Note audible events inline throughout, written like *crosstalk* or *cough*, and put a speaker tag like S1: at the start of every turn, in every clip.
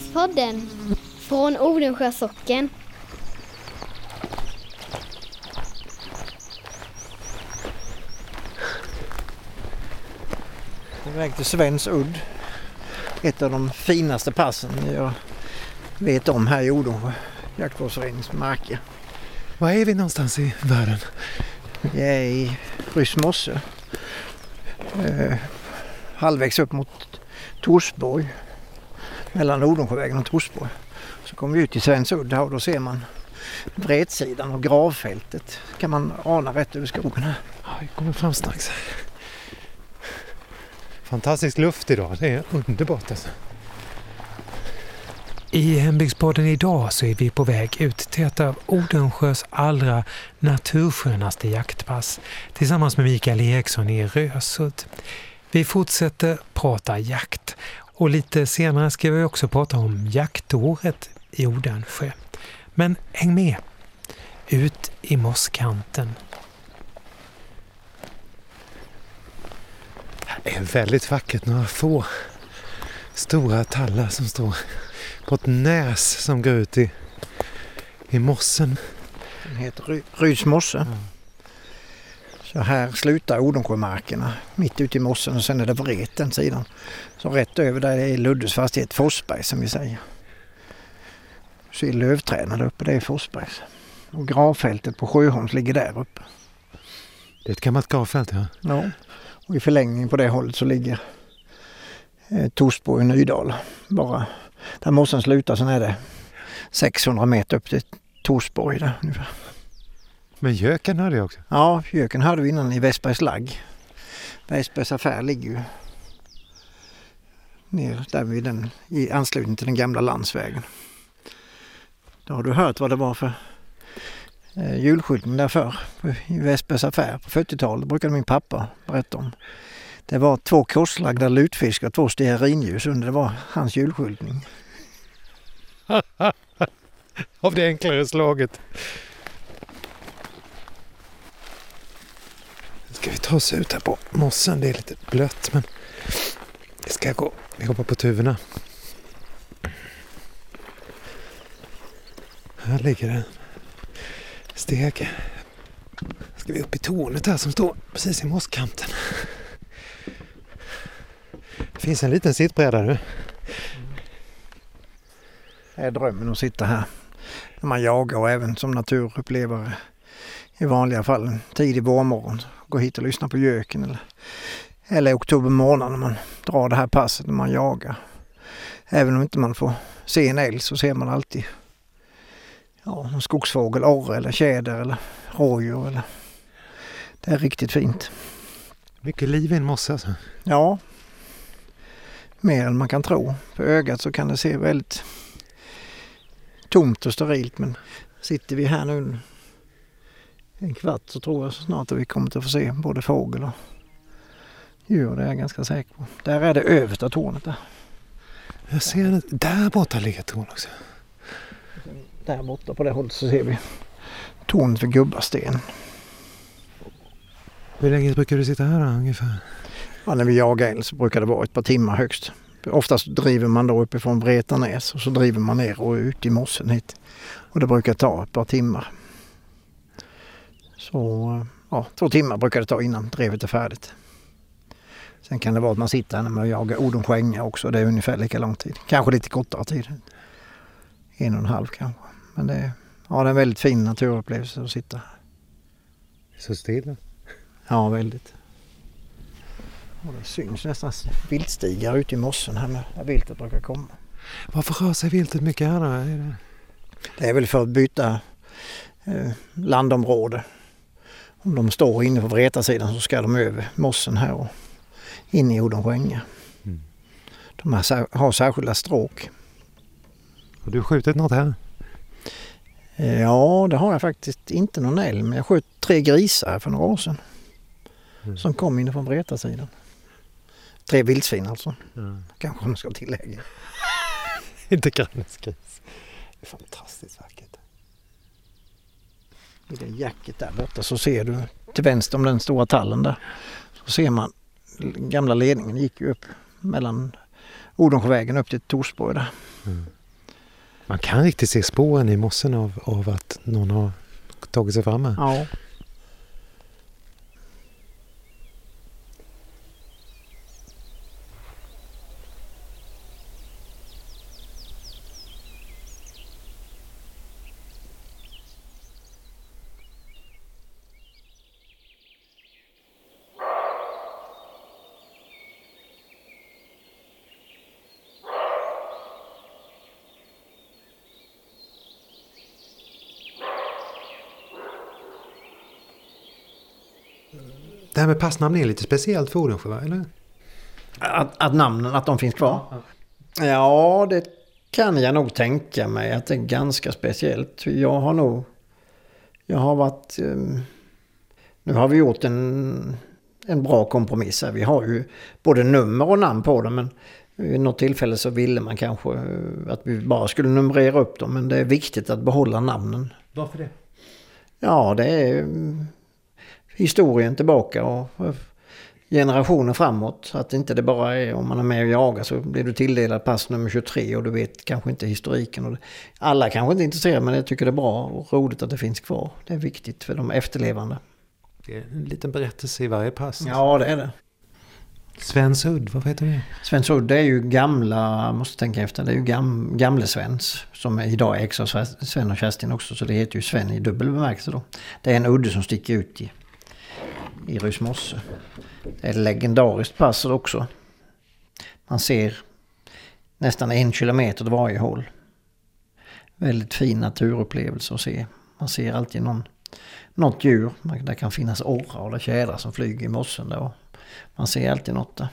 S1: Hembygdspodden från Odensjö socken.
S2: På väg till Svens udd. Ett av de finaste passen jag vet om här i Odensjö jaktvårdsförenings marker.
S3: Var är vi någonstans i världen?
S2: Vi är i Ryssmosse. Eh, halvvägs upp mot Torsborg. Mellan Odensjövägen och Torsborg. Så kommer vi ut i Svensudd och då ser man Vredsidan och gravfältet. kan man ana rätt över skogen här.
S3: Ja, vi kommer fram strax. Fantastisk luft idag. Det är underbart alltså. I Hembygdspodden idag så är vi på väg ut till ett av Odensjös allra naturskönaste jaktpass tillsammans med Mikael Eriksson i Rösudd. Vi fortsätter prata jakt och lite senare ska vi också prata om jaktåret i Odensjö. Men häng med! Ut i mosskanten. Det är väldigt vackert, några få stora tallar som står på ett näs som går ut i, i mossen.
S2: Den heter Ry- Ryds mosse.
S3: Mm.
S2: Så här slutar Odensjömarkerna mitt ute i mossen och sen är det Vret den sidan. Så rätt över där är Luddes fastighet Forsberg som vi säger. Så är lövträden där uppe, det är Forsbergs. Och gravfältet på Sjöholms ligger där uppe.
S3: Det är ett gammalt gravfält, ja.
S2: Ja. Och i förlängningen på det hållet så ligger eh, Torsborg och Nydal. Bara där mossen slutar sen är det 600 meter upp till Torsborg där ungefär.
S3: Men göken hörde jag också.
S2: Ja, göken hörde vi innan i Västbergs lagg. Västbergs affär ligger ju ner där vid den, i anslutning till den gamla landsvägen. Då har du hört vad det var för eh, julskyltning där förr i Västbergs affär på 40-talet brukade min pappa berätta om. Det var två korslagda lutfiskar och två stearinljus under. Det var hans julskyltning. *laughs*
S3: Av det enklare slaget. Ska vi ta oss ut här på mossen. Det är lite blött men det ska gå. Vi hoppar på tuvorna. Här ligger en steg. Ska vi upp i tornet här som står precis i mosskanten. Det finns en liten sittbräda nu.
S2: Det är drömmen att sitta här när man jagar och även som naturupplevare i vanliga fall en tidig vårmorgon. Gå hit och lyssna på göken eller, eller i oktober månad när man drar det här passet när man jagar. Även om inte man får se en älg så ser man alltid ja, en skogsfågel, orre eller tjäder eller rådjur. Eller. Det är riktigt fint.
S3: Mycket liv i en mosse alltså.
S2: Ja, mer än man kan tro. För ögat så kan det se väldigt tomt och sterilt men sitter vi här nu en kvart så tror jag snart att vi kommer att få se både fågel och djur. Det är jag ganska säker på. Där är det översta tornet där.
S3: Jag ser det. Där borta ligger torn också.
S2: Där borta på det hållet så ser vi tornet vid Gubbasten.
S3: Hur länge brukar du sitta här då, ungefär?
S2: Ja, när vi jagar älg så brukar det vara ett par timmar högst. Oftast driver man då uppifrån Vretanäs och så driver man ner och ut i mossen hit. Och det brukar ta ett par timmar. Så ja, två timmar brukar det ta innan drevet är färdigt. Sen kan det vara att man sitter med och jagar Odenskänga också. Det är ungefär lika lång tid. Kanske lite kortare tid. En och en halv kanske. Men det är, ja, det är en väldigt fin naturupplevelse att sitta här.
S3: Så stilla.
S2: Ja, väldigt. Och det syns nästan viltstigar ute i mossen här med där viltet brukar komma.
S3: Varför rör sig viltet mycket här då? Är det...
S2: Det är väl för att byta eh, landområde. Om de står inne på Vretasidan så ska de över mossen här och in i Odenskänga.
S3: Mm.
S2: De har, sär- har särskilda stråk.
S3: Har du skjutit något här?
S2: Eh, Ja, det har jag faktiskt inte någon älg men jag sköt tre grisar för några år sedan.
S3: Mm.
S2: Som kom inifrån Vretasidan. Tre vildsvin alltså,
S3: Ja.
S2: kanske man ska tillägga. *laughs*
S3: Inte grannens gris. Det är fantastiskt vackert.
S2: I det jacket där borta så ser du till vänster om den stora tallen där. Så ser man gamla ledningen gick ju upp mellan Odensjövägen upp till Torsborg där.
S3: Mm. Man kan riktigt se spåren i mossen av, av att någon har tagit sig fram här.
S2: Ja.
S3: Det här med passnamn är lite speciellt för Odensjö, va? eller?
S2: Att, att namnen, att de finns kvar? Ja, det kan jag nog tänka mig att det är ganska speciellt. Jag har nog... Jag har varit... Um, nu har vi gjort en, en bra kompromiss här. Vi har ju både nummer och namn på dem men vid något tillfälle så ville man kanske eh, att vi bara skulle numrera upp dem. Men det är viktigt att behålla namnen.
S3: Varför det?
S2: Ja, det är historien tillbaka och generationer framåt. Att inte det bara är om man är med och jagar så blir du tilldelad pass nummer 23 och du vet kanske inte historiken. Och alla kanske inte är intresserade men jag tycker det är bra och roligt att det finns kvar. Det är viktigt för de efterlevande.
S3: Det är en liten berättelse i varje pass.
S2: Ja, det är det.
S3: Svensudd, vad heter det?
S2: Svensudd, det är ju gamla, måste tänka efter, det är ju gam, gamle Svens. Som idag ägs av Sven och Kerstin också, så det heter ju Sven i dubbel bemärkelse då. Det är en udde som sticker ut i i Rysmosse. Det är ett legendariskt pass också. Man ser nästan en kilometer åt varje håll. Väldigt fin naturupplevelse att se. Man ser alltid någon, något djur. Det kan finnas orrar eller tjädrar som flyger i mossen. Då. Man ser alltid något där.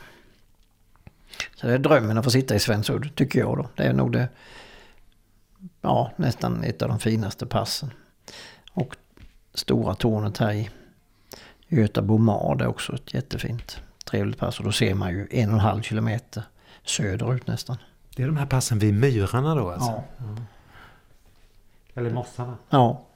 S2: Så det är drömmen att få sitta i Svensudd, tycker jag då. Det är nog det, ja, nästan ett av de finaste passen. Och stora tornet här i Götabo Mar är också ett jättefint trevligt pass och då ser man ju en och en halv kilometer söderut nästan.
S3: Det är de här passen vid myrarna då alltså?
S2: Ja.
S3: ja. Eller mossarna?
S2: Ja.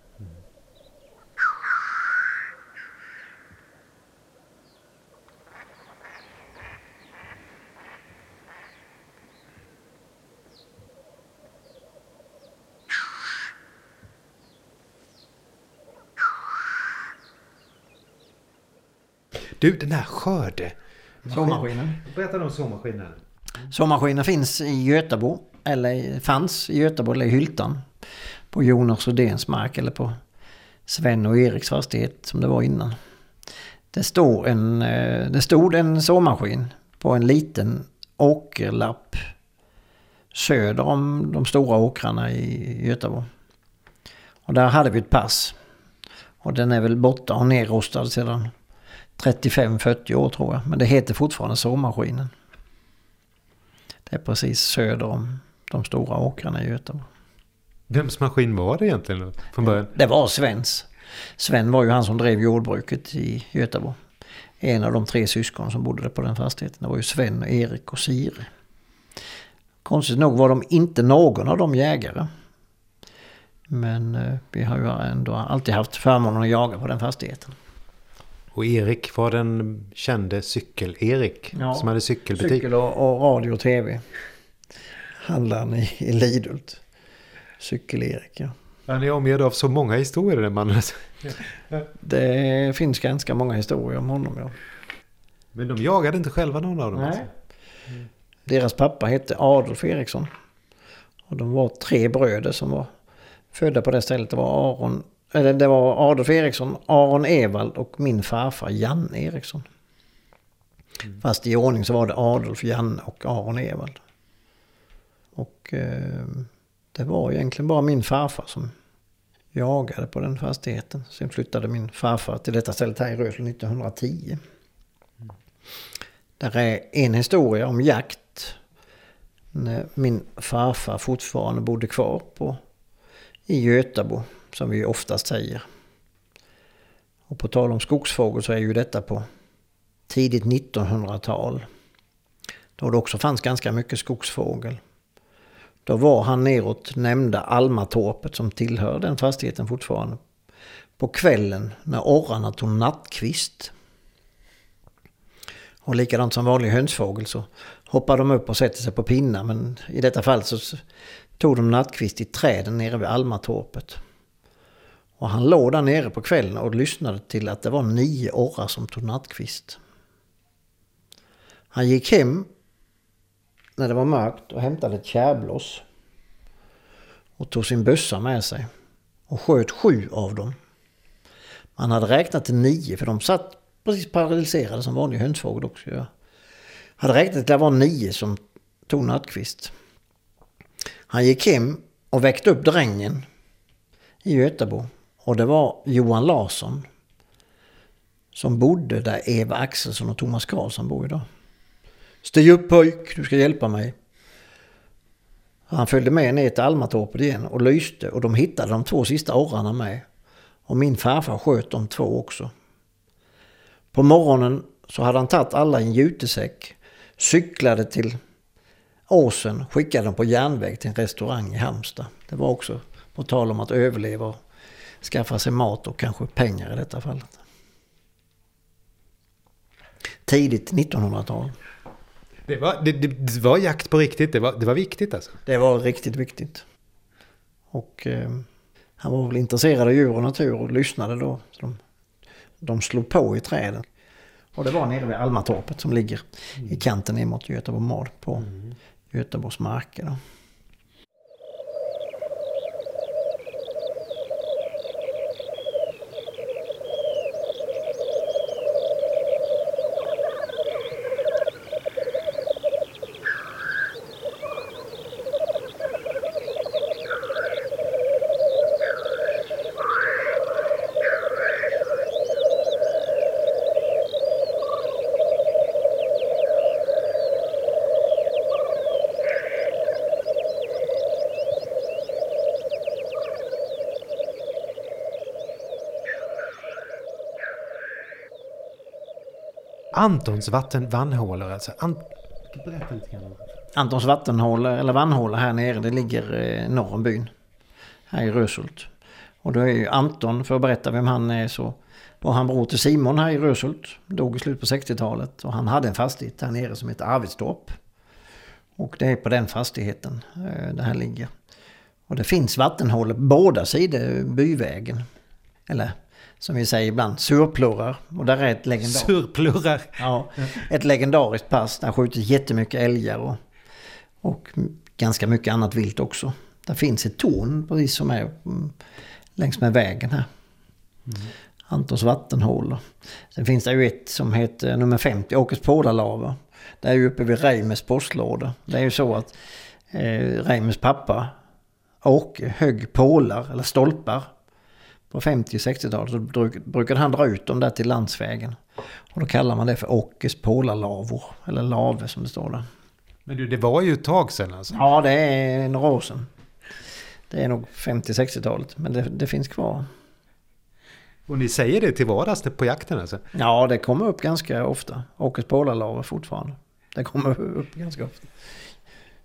S3: Du, den här skörde...
S2: Såmaskinen.
S3: Berätta om såmaskinen.
S2: Såmaskinen finns i Götabo. Eller fanns i Götabo eller i Hyltan. På Jonas Rudéns mark eller på Sven och Eriks fastighet som det var innan. Det, står en, eh, det stod en såmaskin på en liten åkerlapp söder om de stora åkrarna i Götabo. Och där hade vi ett pass. Och den är väl borta och nerrostad sedan 35-40 år tror jag. Men det heter fortfarande såmaskinen. Det är precis söder om de stora åkrarna i Göteborg.
S3: Vems maskin var det egentligen från början?
S2: Det var Svens. Sven var ju han som drev jordbruket i Göteborg. En av de tre syskon som bodde på den fastigheten. Det var ju Sven, Erik och Siri. Konstigt nog var de inte någon av dem jägare. Men eh, vi har ju ändå alltid haft förmånen att jaga på den fastigheten.
S3: Och Erik var den kände cykel-Erik ja, som hade cykelbutik.
S2: Cykel och, och radio och tv. Handlaren i, i Lidult. Cykel-Erik ja.
S3: Han är omgärd av så många historier den mannen. *laughs*
S2: det finns ganska många historier om honom ja.
S3: Men de jagade inte själva någon av dem?
S2: Nej. Alltså. Deras pappa hette Adolf Eriksson. Och de var tre bröder som var födda på det stället. Det var Aron, eller det var Adolf Eriksson, Aron Evald och min farfar Janne Eriksson. Mm. Fast i ordning så var det Adolf, Janne och Aron Evald. Och eh, det var egentligen bara min farfar som jagade på den fastigheten. Sen flyttade min farfar till detta stället här i Rösel 1910. Mm. Där är en historia om jakt. När min farfar fortfarande bodde kvar på, i Götabo som vi oftast säger. Och på tal om skogsfågel så är ju detta på tidigt 1900-tal. Då det också fanns ganska mycket skogsfågel. Då var han neråt nämnda Almatorpet som tillhör den fastigheten fortfarande. På kvällen när orrarna tog nattkvist. Och likadant som vanlig hönsfågel så hoppar de upp och sätter sig på pinnar. Men i detta fall så tog de nattkvist i träden nere vid Almatorpet. Och han låg där nere på kvällen och lyssnade till att det var nio orrar som tog nattkvist. Han gick hem när det var mörkt och hämtade ett kärblås. Och tog sin bössa med sig. Och sköt sju av dem. Man hade räknat till nio för de satt precis paralyserade som vanliga hönsfågel också gör. Hade räknat till att det var nio som tog nattkvist. Han gick hem och väckte upp drängen i Götebo. Och det var Johan Larsson. Som bodde där Eva Axelsson och Thomas Karlsson bor idag. Stig upp pojk, du ska hjälpa mig. Han följde med ner till Almatorpet igen och lyste och de hittade de två sista orrarna med. Och min farfar sköt de två också. På morgonen så hade han tagit alla i en jutesäck, cyklade till Åsen, skickade dem på järnväg till en restaurang i Halmstad. Det var också på tal om att överleva och skaffa sig mat och kanske pengar i detta fallet. Tidigt 1900-tal.
S3: Det var, det, det var jakt på riktigt, det var, det var viktigt alltså?
S2: Det var riktigt viktigt. Och eh, han var väl intresserad av djur och natur och lyssnade då. Så de, de slog på i träden. Och det var nere vid Almatorpet som ligger mm. i kanten ner mot Göteborg på mm. Göteborgs marker. Då.
S3: Antons vatten vannhålor alltså. Ant Berätta lite grann.
S2: Antons vattenhålor, eller vannhålor här nere, det ligger eh, norr om byn. Här i Röshult. Och då är ju Anton, för att berätta vem han är, så var han bror till Simon här i Röshult. Dog i slutet på 60-talet. Och han hade en fastighet här nere som heter Arvidstorp. Och det är på den fastigheten eh, det här ligger. Och det finns vattenhål på båda sidor byvägen. Eller som vi säger ibland, surplurrar. Och där är ett legendariskt...
S3: Surplurrar?
S2: Ja, ett legendariskt pass. Där skjuts jättemycket älgar och, och ganska mycket annat vilt också. Där finns ett torn precis som är mm, längs med vägen här. Mm. Antons vattenhål. Sen finns det ju ett som heter nummer 50, Åkers Pålalava. Det är ju uppe vid Reimers postlåda. Det är ju så att eh, Reimers pappa Åke högg pålar, eller stolpar, på 50 60-talet så brukade han dra ut dem där till landsvägen. Och då kallar man det för Åkes pålarlavor, eller lave som det står där.
S3: Men du, det var ju ett tag sedan alltså?
S2: Ja, det är några år sedan. Det är nog 50-60-talet, men det, det, finns kvar.
S3: Och ni säger det till vardags på jakten alltså?
S2: Ja, det kommer upp ganska ofta. Åkes pålarlavor fortfarande. Det kommer upp ganska ofta.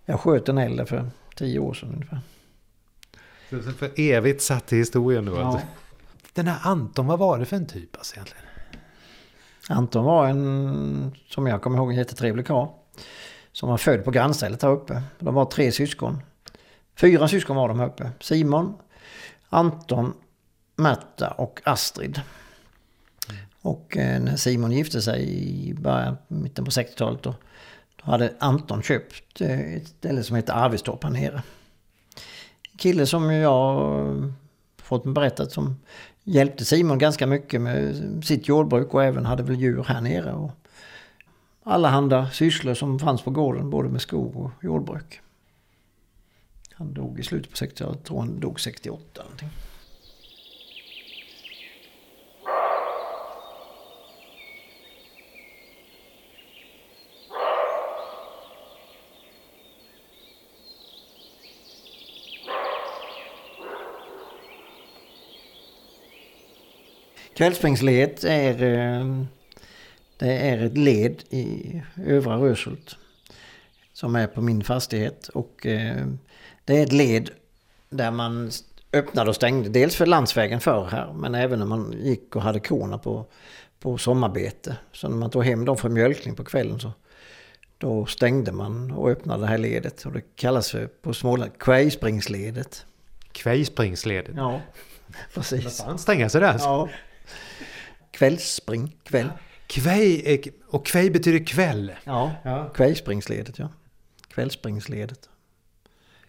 S2: Jag sköt en älg för tio år sedan ungefär.
S3: För evigt satt i historien. Ja. Alltså. Den här Anton, vad var det för en typ alltså egentligen?
S2: Anton var en, som jag kommer ihåg, en jättetrevlig karl. Som var född på grannstället här uppe. De var tre syskon. Fyra syskon var de här uppe. Simon, Anton, Märta och Astrid. Och eh, när Simon gifte sig i början, mitten på 60-talet då, då hade Anton köpt eh, ett ställe som heter Arvidstorp här nere kille som jag fått berättat som hjälpte Simon ganska mycket med sitt jordbruk och även hade väl djur här nere. Och alla handa sysslor som fanns på gården, både med skog och jordbruk. Han dog i slutet på 60-talet, tror han dog 68 någonting. Kvällspringsledet är, eh, det är ett led i övra Röshult. Som är på min fastighet. Och eh, det är ett led där man öppnade och stängde. Dels för landsvägen förr här men även när man gick och hade korna på, på sommarbete. Så när man tog hem dem för mjölkning på kvällen så Då stängde man och öppnade det här ledet och det kallas för på Småland Kvejspringsledet.
S3: Kvejspringsledet.
S2: Ja,
S3: Man
S2: precis.
S3: får anstränga sig där.
S2: Ja. Kvällsspring, kväll.
S3: Kväj, är- och kväj betyder kväll.
S2: Ja,
S3: Ja.
S2: Kvejspringsledet ja. Kvällspringsledet.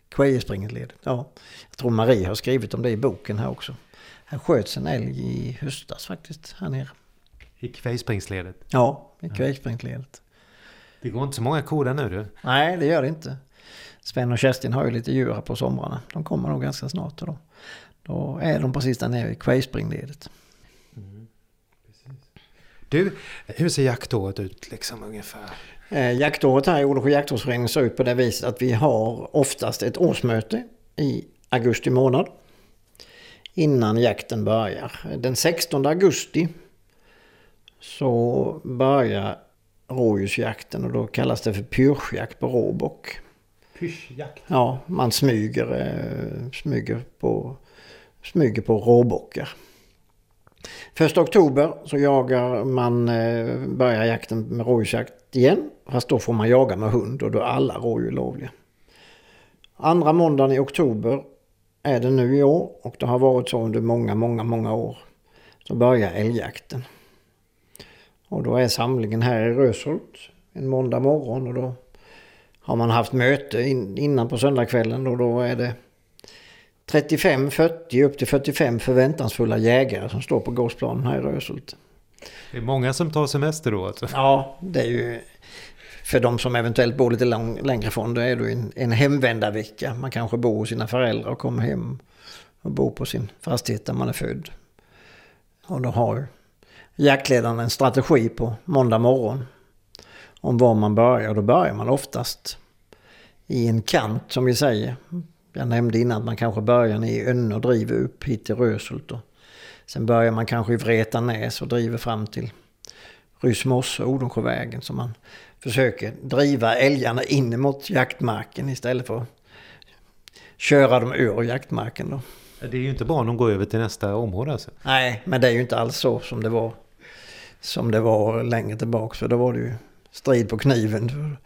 S2: Kvejespringledet, ja. Jag tror Marie har skrivit om det i boken här också. Här sköts en älg i höstas faktiskt, här nere.
S3: I kvejspringsledet.
S2: Ja, i Kvejspringsledet.
S3: Det går inte så många kor där nu du.
S2: Nej, det gör det inte. Sven och Kerstin har ju lite djur här på somrarna. De kommer nog ganska snart då, då är de precis där nere i Kvejspringledet.
S3: Du, hur ser jaktåret ut liksom ungefär?
S2: Eh, jaktåret här i Odensjö jaktvårdsförening ser ut på det viset att vi har oftast ett årsmöte i augusti månad. Innan jakten börjar. Den 16 augusti så börjar rådjursjakten och då kallas det för pyrschjakt på råbock.
S3: Pyschjakt.
S2: Ja, man smyger, eh, smyger, på, smyger på råbockar. Första oktober så jagar man, eh, börjar jakten med rådjursjakt igen. Fast då får man jaga med hund och då är alla rådjur lovliga. Andra måndagen i oktober är det nu i år och det har varit så under många, många, många år. Så börjar älgjakten. Och då är samlingen här i Röshult en måndag morgon och då har man haft möte in, innan på söndagskvällen och då är det 35, 40 upp till 45 förväntansfulla jägare som står på gårdsplanen här i Röshult.
S3: Det är många som tar semester då alltså.
S2: Ja, det är ju för de som eventuellt bor lite lång, längre ifrån, då är det en, en hemvändarvecka. Man kanske bor hos sina föräldrar och kommer hem och bor på sin fastighet där man är född. Och då har jaktledaren en strategi på måndag morgon om var man börjar. Då börjar man oftast i en kant som vi säger. Jag nämnde innan att man kanske börjar i Önne och driver upp hit till Röshult. Sen börjar man kanske i Vretanäs och driver fram till Ryssmosse och Odensjövägen. Så man försöker driva älgarna in mot jaktmarken istället för att köra dem ur jaktmarken. Då.
S3: Det är ju inte om de går över till nästa område alltså.
S2: Nej, men det är ju inte alls så som det var, som det var längre tillbaka. För då var det ju strid på kniven.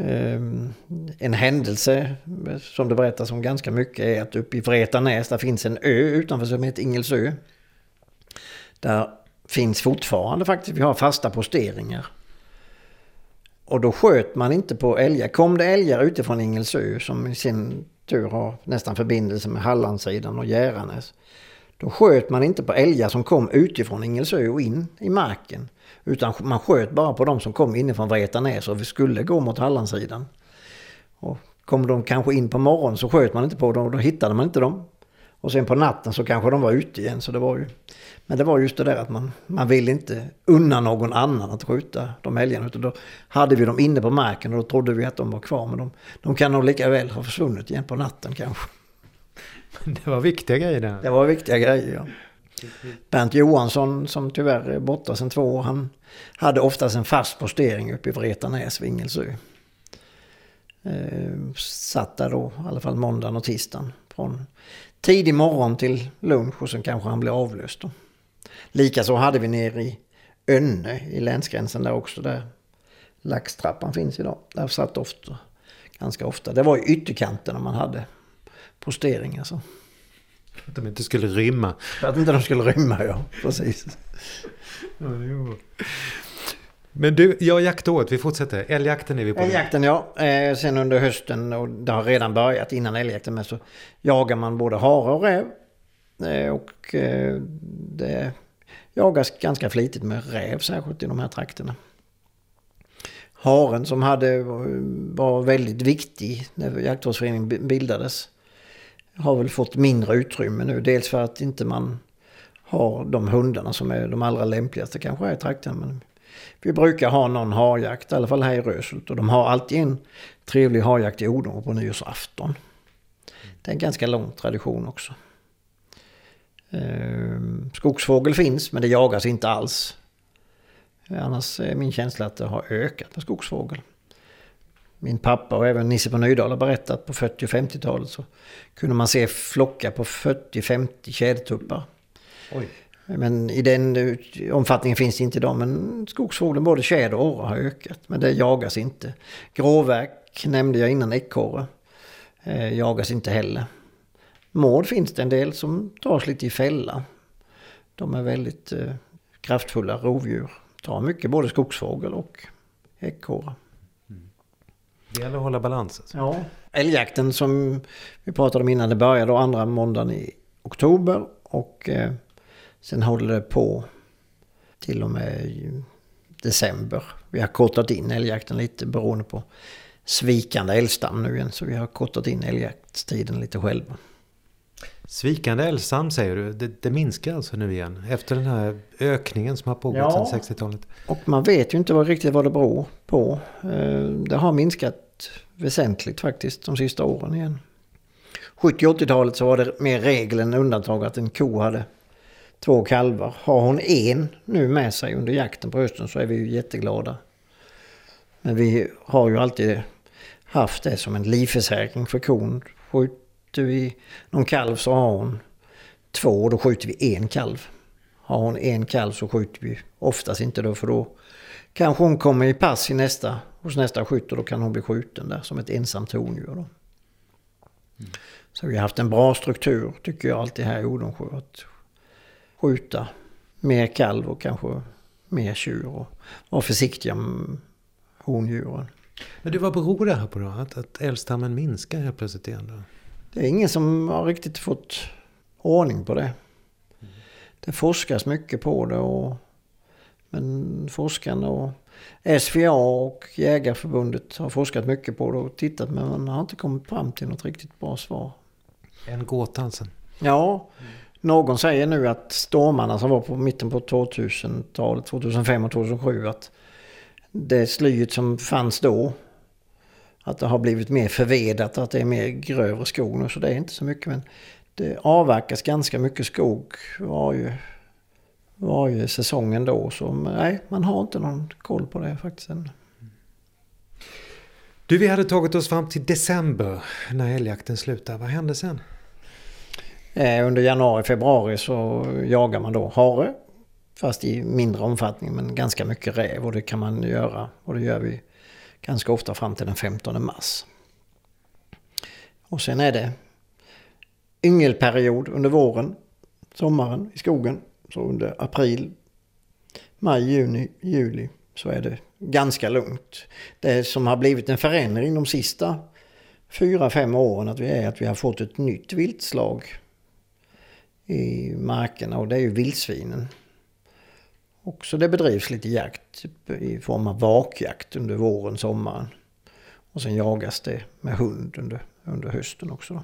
S2: Ehm, en händelse som det berättas om ganska mycket är att uppe i Vretanäs där finns en ö utanför som heter Ingelsö. Där finns fortfarande faktiskt, vi har fasta posteringar. Och då sköt man inte på älgar. Kom det älgar utifrån Ingelsö som i sin tur har nästan förbindelse med Hallandsidan och Järanäs. Då sköt man inte på älgar som kom utifrån Ingelsö och in i marken. Utan man sköt bara på de som kom inifrån Vretanäs och vi skulle gå mot Hallandsidan. Och kom de kanske in på morgonen så sköt man inte på dem och då hittade man inte dem. Och sen på natten så kanske de var ute igen. Så det var ju, men det var just det där att man, man ville inte unna någon annan att skjuta de älgarna. Utan då hade vi dem inne på marken och då trodde vi att de var kvar. Men de, de kan nog lika väl ha försvunnit igen på natten kanske. *laughs*
S3: Det var viktiga grejer där.
S2: Det var viktiga grejer ja. Bernt Johansson som tyvärr är borta sedan två år. Han hade oftast en fast postering uppe i Vretanäs vid Ingelsö. Eh, satt där då i alla fall måndagen och tisdagen. Från tidig morgon till lunch och sen kanske han blev avlöst. Då. Likaså hade vi nere i Önne i länsgränsen där också. Där laxtrappan finns idag. Där satt ofta, ganska ofta. Det var i ytterkanterna man hade posteringar. Så. Alltså.
S3: Att de inte skulle rymma.
S2: För att inte de skulle rymma, ja. Precis.
S3: Men du, ja jaktåret, vi fortsätter. Älgjakten är vi på.
S2: Älgjakten, ja. Eh, sen under hösten, och det har redan börjat innan älgjakten, men så jagar man både hare och räv. Eh, och eh, det jagas ganska flitigt med räv, särskilt i de här trakterna. Haren som hade, var väldigt viktig när jaktvårdsföreningen bi- bildades har väl fått mindre utrymme nu. Dels för att inte man har de hundarna som är de allra lämpligaste kanske här i trakten. Men vi brukar ha någon harjakt, i alla fall här i Röshult. Och de har alltid en trevlig harjakt i Odenå på nyårsafton. Det är en ganska lång tradition också. Ehm, skogsfågel finns men det jagas inte alls. Annars är min känsla att det har ökat med skogsfågel. Min pappa och även Nisse på Nydal har berättat på 40 och 50-talet så kunde man se flockar på 40-50 tjädertuppar. Men i den omfattningen finns det inte idag. Men skogsfågeln, både tjäder och orre har ökat. Men det jagas inte. Gråverk nämnde jag innan, ekorre. Eh, jagas inte heller. Mård finns det en del som dras lite i fälla. De är väldigt eh, kraftfulla rovdjur. Tar mycket både skogsfågel och ekorre.
S3: Det gäller att hålla balansen.
S2: Ja. Älgjakten som vi pratade om innan det började, då andra måndagen i oktober. Och eh, sen håller det på till och med december. Vi har kortat in älgjakten lite beroende på svikande älgstam nu igen. Så vi har kortat in älgjaktstiden lite själva.
S3: Svikande älgstam säger du, det, det, minskar alltså nu igen efter den här ökningen som har pågått ja, sedan 60-talet?
S2: Och man vet ju inte vad, riktigt vad det beror på. Eh, det har minskat väsentligt faktiskt de sista åren igen. 70-80-talet så var det mer regel än undantag att en ko hade två kalvar. Har hon en nu med sig under jakten på hösten så är vi ju jätteglada. Men vi har ju alltid haft det som en livförsäkring för kon. Skjuter vi någon kalv så har hon två och då skjuter vi en kalv. Har hon en kalv så skjuter vi oftast inte då för då kanske hon kommer i pass i nästa, hos nästa skytt och då kan hon bli skjuten där som ett ensamt hondjur. Då. Mm. Så vi har haft en bra struktur tycker jag alltid här i Odensjö. Att skjuta mer kalv och kanske mer tjur och vara försiktiga med hondjuren.
S3: Men du, vad beror det här på då? Att, att älgstammen minskar helt plötsligt igen då?
S2: Det är ingen som har riktigt fått ordning på det. Det forskas mycket på det och men forskarna och SVA och Jägarförbundet har forskat mycket på det och tittat men man har inte kommit fram till något riktigt bra svar.
S3: En gåta?
S2: Ja. Någon säger nu att stormarna som var på mitten på 2000-talet, 2005 och 2007, att det slyet som fanns då, att det har blivit mer förvedat, att det är mer grövre skog nu. Så det är inte så mycket. Men det avverkas ganska mycket skog varje, varje säsong ändå. Så nej, man har inte någon koll på det faktiskt än.
S3: Du, vi hade tagit oss fram till december när älgjakten slutar. Vad hände sen?
S2: Eh, under januari, februari så jagar man då hare. Fast i mindre omfattning men ganska mycket räv och det kan man göra. Och det gör vi ganska ofta fram till den 15 mars. Och sen är det yngelperiod under våren, sommaren i skogen. Så under april, maj, juni, juli så är det ganska lugnt. Det som har blivit en förändring de sista fyra, fem åren att vi är att vi har fått ett nytt viltslag i markerna och det är ju vildsvinen. Och så det bedrivs lite jakt i form av vakjakt under våren, sommaren. Och sen jagas det med hund under, under hösten också. Då.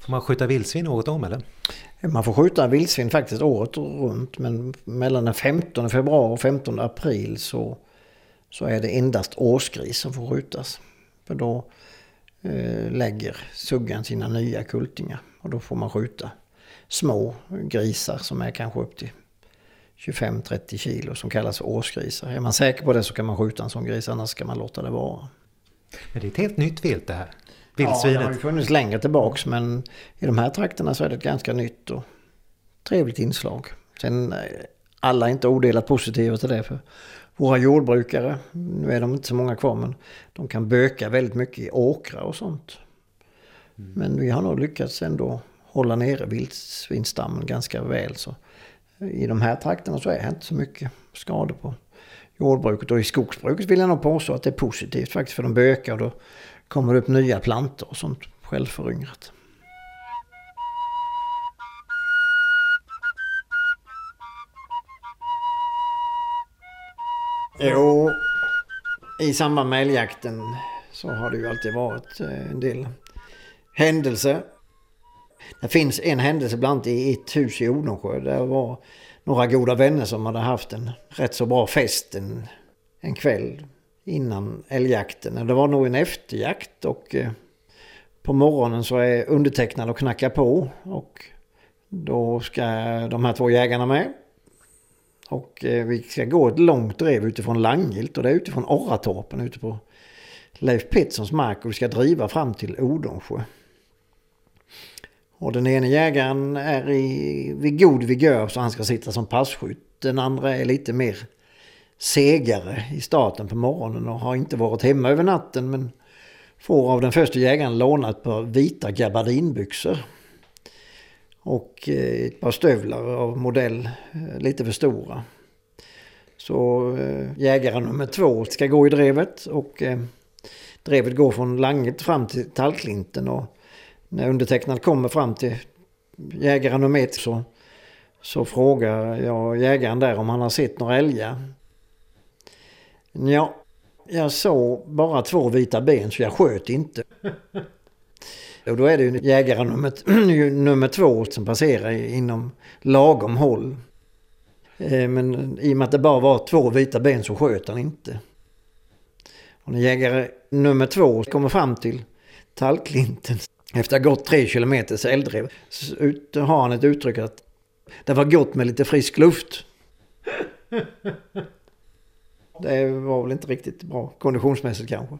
S3: Får man skjuta vildsvin året om eller?
S2: Man får skjuta vildsvin faktiskt året runt men mellan den 15 februari och 15 april så, så är det endast årsgris som får skjutas. För då eh, lägger suggan sina nya kultingar och då får man skjuta små grisar som är kanske upp till 25-30 kilo som kallas för årsgrisar. Är man säker på det så kan man skjuta en sån gris annars ska man låta det vara.
S3: Men det är ett helt nytt vilt det här?
S2: Vildsvinet? Ja, det har ju funnits längre tillbaks men i de här trakterna så är det ett ganska nytt och trevligt inslag. Sen eh, alla är inte odelat positiva till det för våra jordbrukare, nu är de inte så många kvar men de kan böka väldigt mycket i åkrar och sånt. Mm. Men vi har nog lyckats ändå hålla nere vildsvinsstammen ganska väl. Så i de här trakterna så är det inte så mycket skador på jordbruket. Och i skogsbruket vill jag nog påstå att det är positivt faktiskt för de bökar och då kommer det upp nya plantor och sånt självföryngrat. Jo, i samband med älgjakten så har det ju alltid varit eh, en del händelser det finns en händelse bland annat i ett hus i Odensjö. Där var några goda vänner som hade haft en rätt så bra fest en, en kväll innan älgjakten. Det var nog en efterjakt och eh, på morgonen så är undertecknad och knackar på. Och då ska de här två jägarna med. Och eh, vi ska gå ett långt drev utifrån Langilt och det är utifrån Orratorpen ute på Leif Petterssons mark och vi ska driva fram till Odensjö. Och den ene jägaren är i, vid god vigör så han ska sitta som passkytt. Den andra är lite mer segare i starten på morgonen och har inte varit hemma över natten men får av den första jägaren låna ett par vita gabardinbyxor. Och eh, ett par stövlar av modell eh, lite för stora. Så eh, jägare nummer två ska gå i drevet och drevet går från Langet fram till Tallklinten och när undertecknad kommer fram till jägare nummer ett så, så frågar jag jägaren där om han har sett några älgar. Ja, jag såg bara två vita ben så jag sköt inte. Och då är det ju jägare nummer, *clears throat* nummer två som passerar inom lagom håll. Eh, men i och med att det bara var två vita ben så sköt han inte. Och när jägare nummer två kommer fram till tallklinten efter att ha gått tre kilometers eldrev så har han ett uttryck att det var gott med lite frisk luft. *laughs* Det var väl inte riktigt bra konditionsmässigt kanske.